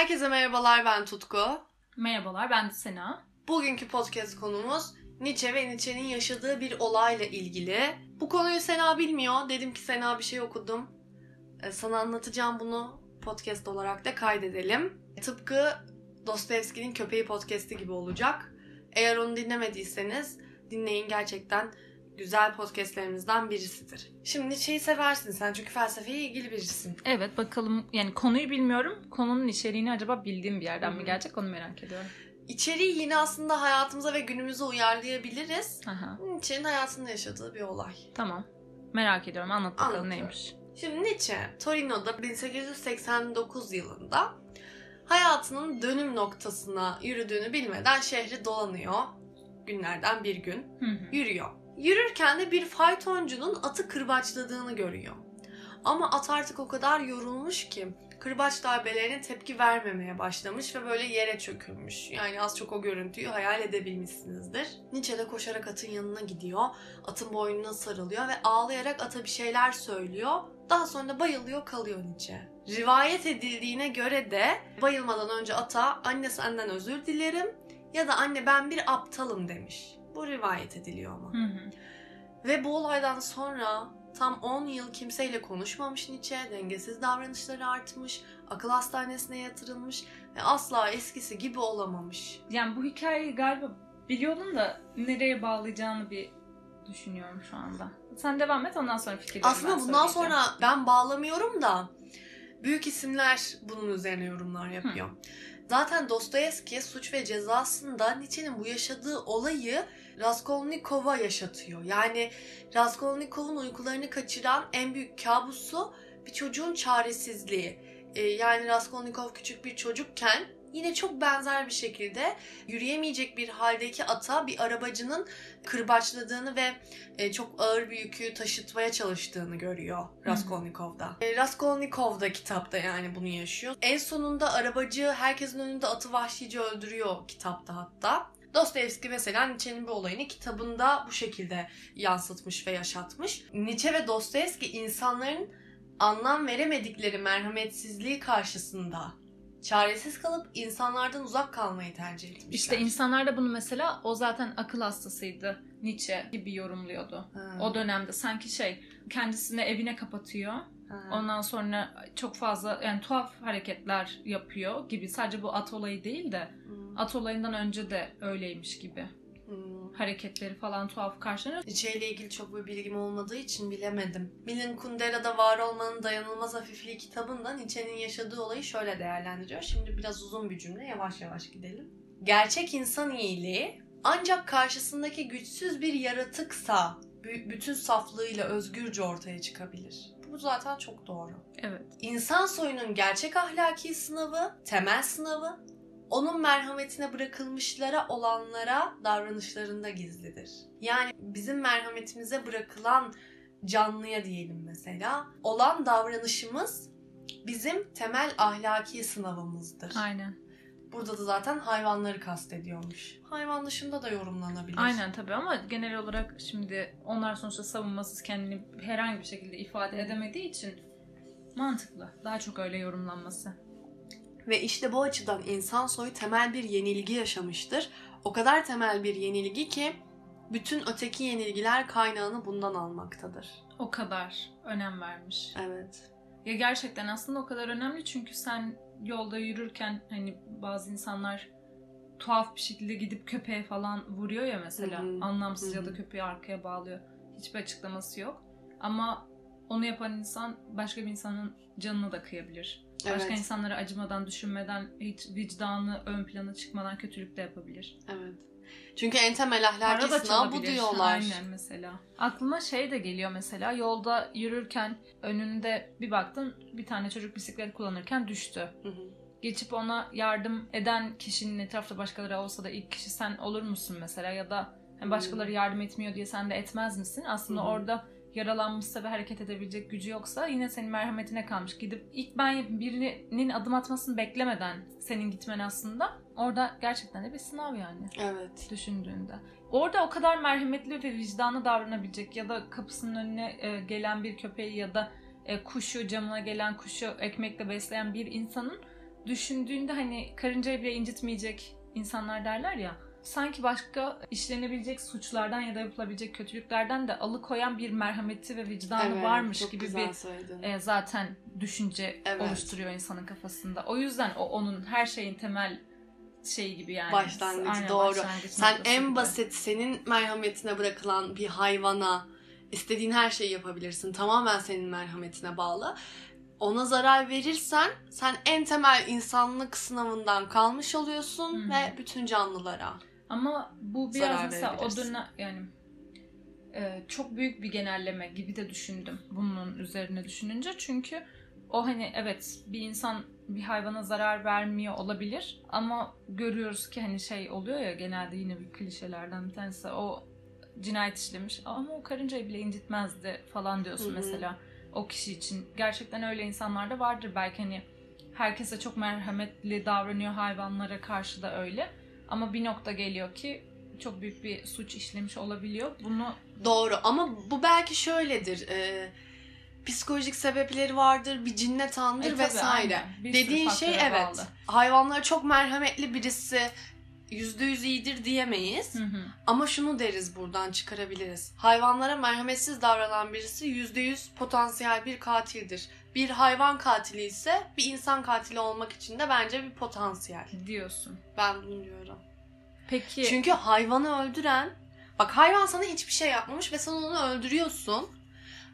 Herkese merhabalar ben Tutku. Merhabalar ben de Sena. Bugünkü podcast konumuz Nietzsche ve Nietzsche'nin yaşadığı bir olayla ilgili. Bu konuyu Sena bilmiyor. Dedim ki Sena bir şey okudum. Ee, Sana anlatacağım bunu podcast olarak da kaydedelim. Tıpkı Dostoyevski'nin Köpeği podcast'i gibi olacak. Eğer onu dinlemediyseniz dinleyin gerçekten güzel podcastlerimizden birisidir. Şimdi Nietzsche'yi seversin sen çünkü felsefeye ilgili birisin. Evet bakalım yani konuyu bilmiyorum. Konunun içeriğini acaba bildiğim bir yerden Hı. mi gelecek onu merak ediyorum. İçeriği yine aslında hayatımıza ve günümüze uyarlayabiliriz. Aha, Nietzsche'nin hayatında yaşadığı bir olay. tamam. Merak ediyorum anlat bakalım Anlatıyorum. neymiş. Şimdi Nietzsche, Torino'da 1889 yılında hayatının dönüm noktasına yürüdüğünü bilmeden şehri dolanıyor. Günlerden bir gün Hı hı. yürüyor. Yürürken de bir faytoncunun atı kırbaçladığını görüyor. Ama at artık o kadar yorulmuş ki kırbaç darbelerine tepki vermemeye başlamış ve böyle yere çökülmüş. Yani az çok o görüntüyü hayal edebilmişsinizdir. Nietzsche de koşarak atın yanına gidiyor. Atın boynuna sarılıyor ve ağlayarak ata bir şeyler söylüyor. Daha sonra da bayılıyor kalıyor Nietzsche. Rivayet edildiğine göre de bayılmadan önce ata anne senden özür dilerim ya da anne ben bir aptalım demiş. Bu rivayet ediliyor ama. Hı hı. Ve bu olaydan sonra tam 10 yıl kimseyle konuşmamış Nietzsche, dengesiz davranışları artmış, akıl hastanesine yatırılmış ve asla eskisi gibi olamamış. Yani bu hikayeyi galiba biliyordum da nereye bağlayacağını bir düşünüyorum şu anda. Sen devam et ondan sonra fikirlerimi Aslında bundan sonra ben bağlamıyorum da büyük isimler bunun üzerine yorumlar yapıyor. Zaten Dostoyevski suç ve cezasında Nietzsche'nin bu yaşadığı olayı Raskolnikov'a yaşatıyor. Yani Raskolnikov'un uykularını kaçıran en büyük kabusu bir çocuğun çaresizliği. Ee, yani Raskolnikov küçük bir çocukken yine çok benzer bir şekilde yürüyemeyecek bir haldeki ata bir arabacının kırbaçladığını ve e, çok ağır bir yükü taşıtmaya çalıştığını görüyor Raskolnikov'da. E, Raskolnikov da kitapta yani bunu yaşıyor. En sonunda arabacı herkesin önünde atı vahşice öldürüyor kitapta hatta. Dostoyevski mesela Nietzsche'nin bir olayını kitabında bu şekilde yansıtmış ve yaşatmış. Nietzsche ve Dostoyevski insanların anlam veremedikleri merhametsizliği karşısında çaresiz kalıp insanlardan uzak kalmayı tercih etmişler. İşte insanlar da bunu mesela o zaten akıl hastasıydı. Nietzsche gibi yorumluyordu. Ha, O dönemde sanki şey kendisini evine kapatıyor. Ha. Ondan sonra çok fazla yani tuhaf hareketler yapıyor gibi. Sadece bu at olayı değil de Hmm, at olayından önce de öyleymiş gibi. hmm. Hareketleri falan tuhaf karşılanıyor. İle ilgili çok bir bilgim olmadığı için bilemedim. Milin Kundera'da Var Olmanın Dayanılmaz Hafifliği kitabında Nietzsche'nin yaşadığı olayı şöyle değerlendiriyor. Şimdi biraz uzun bir cümle yavaş yavaş gidelim. Gerçek insan iyiliği ancak karşısındaki güçsüz bir yaratıksa bü- bütün saflığıyla özgürce ortaya çıkabilir. Bu zaten çok doğru. Evet. İnsan soyunun gerçek ahlaki sınavı, temel sınavı, onun merhametine bırakılmışlara olanlara davranışlarında gizlidir. Yani bizim merhametimize bırakılan canlıya diyelim mesela, olan davranışımız bizim temel ahlaki sınavımızdır. Aynen. Burada da zaten hayvanları kastediyormuş. Hayvan dışında da yorumlanabilir. Aynen tabii ama genel olarak şimdi onlar sonuçta savunmasız kendini herhangi bir şekilde ifade edemediği için mantıklı. Daha çok öyle yorumlanması. Ve işte bu açıdan insan soyu temel bir yenilgi yaşamıştır. O kadar temel bir yenilgi ki bütün öteki yenilgiler kaynağını bundan almaktadır. O kadar önem vermiş. Evet. Ya gerçekten aslında o kadar önemli çünkü sen yolda yürürken hani bazı insanlar tuhaf bir şekilde gidip köpeğe falan vuruyor ya mesela. Hı hı. Anlamsız ya Hı da köpeği arkaya bağlıyor. Hiçbir açıklaması yok. Ama onu yapan insan başka bir insanın canını da kıyabilir. Başka Evet. insanlara acımadan, düşünmeden, hiç vicdanı ön plana çıkmadan kötülük de yapabilir. Evet. Çünkü en temel ahlaki sınav bu diyorlar. Aynen mesela. Aklıma şey de geliyor mesela yolda yürürken önünde bir baktın bir tane çocuk bisiklet kullanırken düştü. Hı hı. Geçip ona yardım eden kişinin etrafta başkaları olsa da ilk kişi sen olur musun mesela ya da hani başkaları yardım etmiyor diye sen de etmez misin? Aslında Hı hı. orada yaralanmışsa ve hareket edebilecek gücü yoksa yine senin merhametine kalmış. Gidip ilk ben birinin adım atmasını beklemeden senin gitmen aslında orada gerçekten de bir sınav yani Evet. düşündüğünde. Orada o kadar merhametli ve vicdanlı davranabilecek ya da kapısının önüne e, gelen bir köpeği ya da e, kuşu camına gelen kuşu ekmekle besleyen bir insanın düşündüğünde hani karıncayı bile incitmeyecek insanlar derler ya. Sanki başka işlenebilecek suçlardan ya da yapılabilecek kötülüklerden de alıkoyan bir merhameti ve vicdanı varmış çok gibi bir söyledin. e, zaten düşünce Evet. oluşturuyor insanın kafasında. O yüzden o onun her şeyin temel şeyi gibi yani. Başlangıcı, Aynen, doğru. başlangıç Sen en gibi. basit senin merhametine bırakılan bir hayvana istediğin her şeyi yapabilirsin. Tamamen senin merhametine bağlı. Ona zarar verirsen sen en temel insanlık sınavından kalmış oluyorsun Hı hı. ve bütün canlılara. Ama bu biraz Zarar mesela o dönem yani e, çok büyük bir genelleme gibi de düşündüm bunun üzerine düşününce. Çünkü o hani evet bir insan bir hayvana zarar vermiyor olabilir ama görüyoruz ki hani şey oluyor ya genelde yine bir klişelerden bir tanesi o cinayet işlemiş ama o karıncayı bile incitmezdi falan diyorsun Hı hı. mesela o kişi için. Gerçekten öyle insanlar da vardır belki hani herkese çok merhametli davranıyor hayvanlara karşı da öyle. Ama bir nokta geliyor ki çok büyük bir suç işlemiş olabiliyor. Bunu Doğru ama bu belki şöyledir. e, psikolojik sebepleri vardır, bir cinnet andır E, tabii, vesaire. Dediğin şey evet. bağlı. Hayvanlara çok merhametli birisi yüzde yüz iyidir diyemeyiz. Hı hı. Ama şunu deriz buradan çıkarabiliriz. Hayvanlara merhametsiz davranan birisi yüzde yüz potansiyel bir katildir. Bir hayvan katili ise bir insan katili olmak için de bence bir potansiyel. diyorsun. Ben bunu diyorum. Peki Çünkü hayvanı öldüren, bak hayvan sana hiçbir şey yapmamış ve sen onu öldürüyorsun.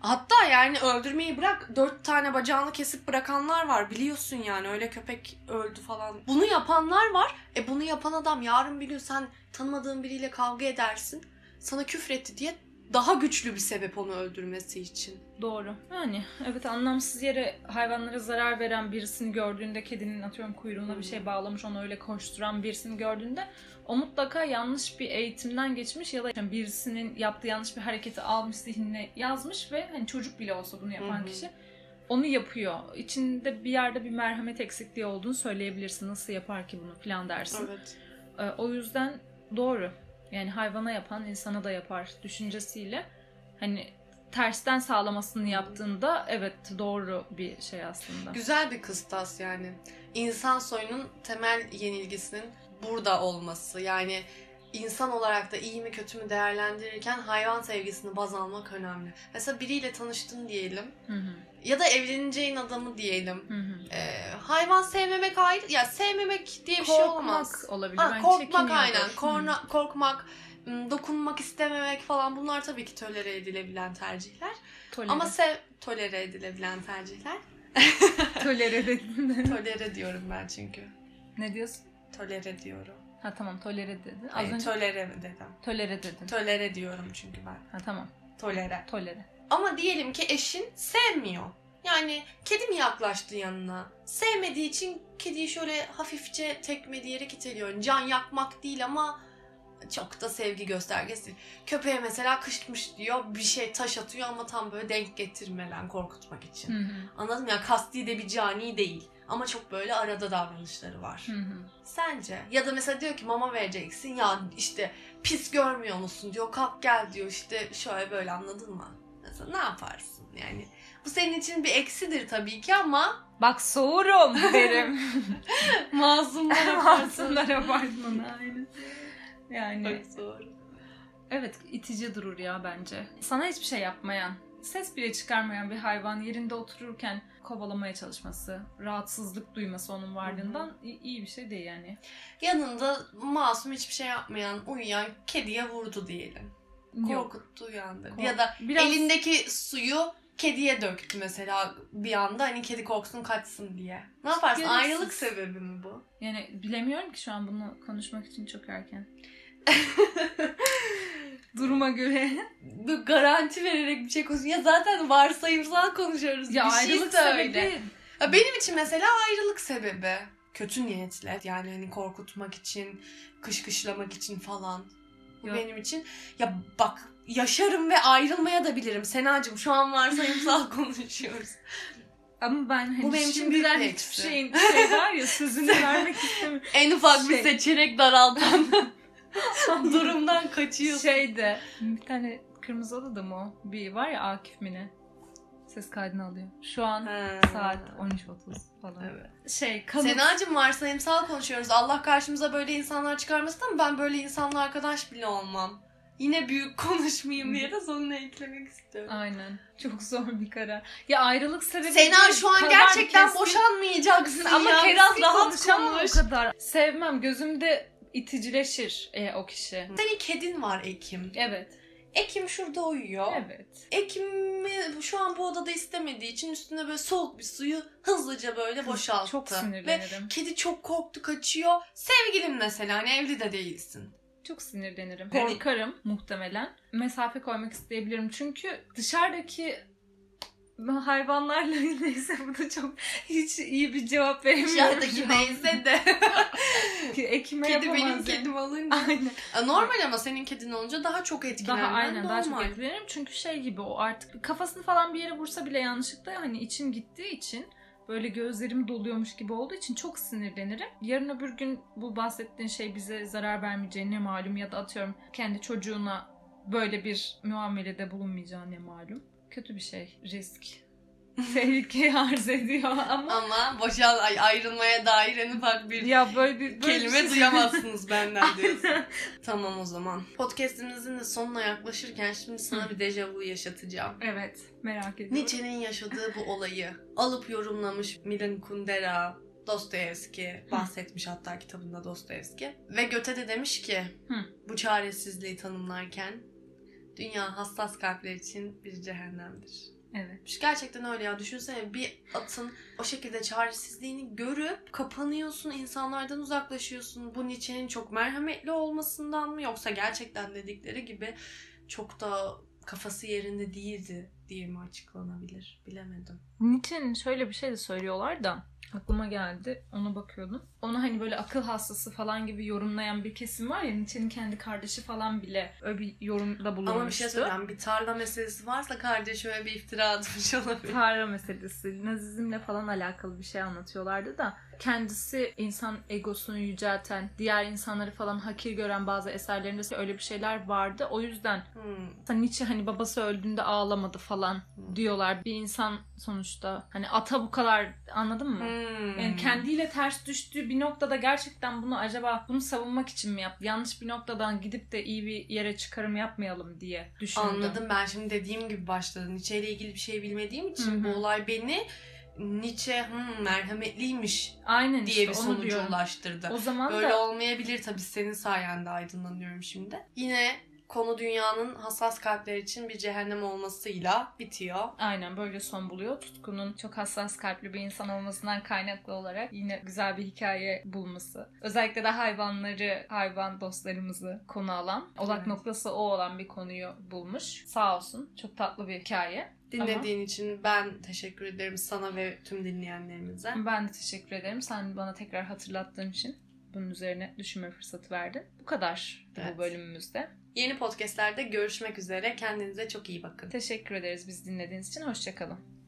Hatta yani öldürmeyi bırak dört tane bacağını kesip bırakanlar var biliyorsun yani öyle köpek öldü falan. Bunu yapanlar var. E bunu yapan adam yarın bir gün sen tanımadığın biriyle kavga edersin. Sana küfretti diye daha güçlü bir sebep onu öldürmesi için. doğru. Yani evet anlamsız yere hayvanlara zarar veren birisini gördüğünde kedinin atıyorum kuyruğuna bir şey bağlamış onu öyle koşturan birisini gördüğünde o mutlaka yanlış bir eğitimden geçmiş ya da birisinin yaptığı yanlış bir hareketi almış zihnine yazmış ve hani çocuk bile olsa bunu yapan hı. kişi onu yapıyor. İçinde bir yerde bir merhamet eksikliği olduğunu söyleyebilirsin. Nasıl yapar ki bunu falan dersin. Evet. Ee, o yüzden doğru. Yani hayvana yapan insana da yapar düşüncesiyle. Hani tersten sağlamasını yaptığında evet doğru bir şey aslında. Güzel bir kıstas yani. İnsan soyunun temel yenilgisinin burada olması. Yani insan olarak da iyi mi kötü mü değerlendirirken hayvan sevgisini baz almak önemli. Mesela biriyle tanıştın diyelim Hı hı, ya da evleneceğin adamı diyelim. hı hı. Ee, hayvan sevmemek ayrı. Ya sevmemek diye bir şey olmaz. Korkmak olabilir. Ha, Ben korkmak aynen. Korna, korkmak, dokunmak istememek falan bunlar tabii ki tolere edilebilen tercihler. Tolere. Ama sev tolere edilebilen tercihler. tolere dedin. Tolere diyorum ben çünkü. ne diyorsun? Tolere diyorum. Ha tamam tolere dedin. Az Hayır, önce tolere mi dedim? tolere dedin. Tolere diyorum çünkü ben. Ha tamam. Tolere. Tolere. Ama diyelim ki eşin sevmiyor. Yani kedi mi yaklaştı yanına? Sevmediği için kediyi şöyle hafifçe tekmeleyerek iteliyor. Can yakmak değil ama çok da sevgi göstergesi. Köpeğe mesela kışkmış diyor bir şey taş atıyor ama tam böyle denk getirmeden korkutmak için. Hı hı. Anladın mı? Ya kasti de bir cani değil. Ama çok böyle arada davranışları var. Hı hı. Sence? Ya da mesela diyor ki mama vereceksin ya işte pis görmüyor musun diyor kalk gel diyor işte şöyle böyle anladın mı? Mesela ne yaparsın yani? Bu senin için bir eksidir tabii ki ama Bak soğurum derim. masumlar yaparsın. Masumlar apartmanı aynen. Yani Çok zor. evet itici durur ya bence. Sana hiçbir şey yapmayan, ses bile çıkarmayan bir hayvan yerinde otururken kovalamaya çalışması, rahatsızlık duyması onun varlığından i- iyi bir şey değil yani. Yanında masum hiçbir şey yapmayan uyuyan kediye vurdu diyelim. Korkuttu uyandı. Kork- Ya da Biraz- elindeki suyu kediye döktü mesela bir anda hani kedi korksun kaçsın diye. Ne yaparsın? Gereksiz. Ayrılık sebebi mi bu? Yani bilemiyorum ki şu an bunu konuşmak için çok erken. Duruma göre. Bu garanti vererek bir şey konuşuyoruz. Ya zaten varsayımsal konuşuyoruz. ya bir şey ayrılık söyle. sebebi Ya benim için mesela ayrılık sebebi. Kötü niyetle yani hani korkutmak için, kışkışlamak için falan. Bu Yok. benim için. Ya bak yaşarım ve ayrılmaya da bilirim. Senacığım şu an varsayımsal konuşuyoruz. ama ben hani Bu benim için şimdiden bir hiçbir şeyin şey var ya sözünü vermek istemiyorum. En ufak bir Şey. seçenek daraltan durumdan kaçıyorsun. Şeyde bir tane kırmızı odada mı o? Bir var ya Akif mi ne? Ses kaydını alıyor. Şu an Ha. saat 13.30 falan. Evet. Şey kalıp... Senacığım varsayımsal konuşuyoruz. Allah karşımıza böyle insanlar çıkarmasın ama ben böyle insanla arkadaş bile olmam. Yine büyük konuşmayayım diye de sonuna eklemek istiyorum. Aynen. Çok zor bir karar. Ya ayrılık sebebi... Sena şu an gerçekten kesin- boşanmayacaksın Ama ya. Keraz rahat konuşalım. konuş. O kadar. Sevmem. Gözümde iticileşir e, o kişi. Senin kedin var Ekim. Evet. Ekim şurada uyuyor. Evet. Ekim'i şu an bu odada istemediği için üstüne böyle soğuk bir suyu hızlıca böyle boşalttı. Çok Ve sinirlenirim. kedi çok korktu kaçıyor. Sevgilin mesela hani evli de değilsin. Çok sinirlenirim. Yani- Korkarım muhtemelen. Mesafe koymak isteyebilirim. Çünkü dışarıdaki hayvanlarla neyse bu da çok hiç iyi bir cevap veremiyorum. An. neyse de. Ekime Kedi benim yani. kedim olunca. Aynen. Normal ama senin kedin olunca daha çok etkilenmen Daha aynen normal. daha çok etkilenirim. Çünkü şey gibi o artık kafasını falan bir yere vursa bile yanlışlıkla hani içim gittiği için böyle gözlerim doluyormuş gibi olduğu için çok sinirlenirim. Yarın öbür gün bu bahsettiğin şey bize zarar vermeyeceği ne malum ya da atıyorum kendi çocuğuna böyle bir muamelede bulunmayacağı ne malum. Kötü bir şey. Risk. Tehlikeyi arz ediyor ama Ama boşal ay, ayrılmaya dair en ufak bir ya böyle bir böyle kelime bir şey- duyamazsınız benden diyorsun. tamam o zaman. Podcast'imizin de sonuna yaklaşırken şimdi sana bir dejavu yaşatacağım. evet merak ediyorum. Nietzsche'nin yaşadığı bu olayı alıp yorumlamış Milan Kundera, Dostoyevski bahsetmiş hatta kitabında Dostoyevski. Ve Göte de demiş ki Hı. bu çaresizliği tanımlarken dünya hassas kalpler için bir cehennemdir. Evet. Gerçekten öyle ya. Düşünsene bir atın o şekilde çaresizliğini görüp kapanıyorsun, insanlardan uzaklaşıyorsun. Bu Nietzsche'nin çok merhametli olmasından mı yoksa gerçekten dedikleri gibi çok da kafası yerinde değildi diye mi açıklanabilir? Bilemedim. Nietzsche'nin şöyle bir şey de söylüyorlar da aklıma geldi. Ona bakıyordum. Onu hani böyle akıl hastası falan gibi yorumlayan bir kesim var ya Nietzsche'nin kendi kardeşi falan bile öyle bir yorumda bulunmuştu. Ama bir şey söyleyeyim. Bir tarla meselesi varsa kardeş öyle bir iftira atmış olabilir. Tarla meselesi, nazizmle falan alakalı bir şey anlatıyorlardı da kendisi insan egosunu yücelten, diğer insanları falan hakir gören bazı eserlerinde öyle bir şeyler vardı. O yüzden Hmm. Nietzsche hani babası öldüğünde ağlamadı falan diyorlar. Bir insan sonuçta hani ata bu kadar anladın mı? Hmm. Yani kendiyle ters düştüğü bir noktada gerçekten bunu acaba bunu savunmak için mi yaptı? Yanlış bir noktadan gidip de iyi bir yere çıkarım yapmayalım diye düşündüm. Anladım ben şimdi dediğim gibi başladı. Nietzsche ile ilgili bir şey bilmediğim için Hı hı. bu olay beni Nietzsche hmm, merhametliymiş Aynen diye bir işte onu sonuca ulaştırdı. O zaman Böyle da olmayabilir tabii senin sayende aydınlanıyorum şimdi. Yine konu dünyanın hassas kalpler için bir cehennem olmasıyla bitiyor. aynen böyle son buluyor. Tutkunun çok hassas kalpli bir insan olmasından kaynaklı olarak yine güzel bir hikaye bulması. Özellikle de hayvanları, hayvan dostlarımızı konu alan, odak Evet. noktası o olan bir konuyu bulmuş. Sağ olsun. Çok tatlı bir hikaye. Dinlediğin için ben teşekkür ederim sana ve tüm dinleyenlerimize. Ben de teşekkür ederim. Sen bana tekrar hatırlattığın için bunun üzerine düşünme fırsatı verdin. Bu kadar Evet. bu bölümümüzde. Yeni podcastlerde görüşmek üzere. Kendinize çok iyi bakın. Teşekkür ederiz biz dinlediğiniz için. Hoşçakalın.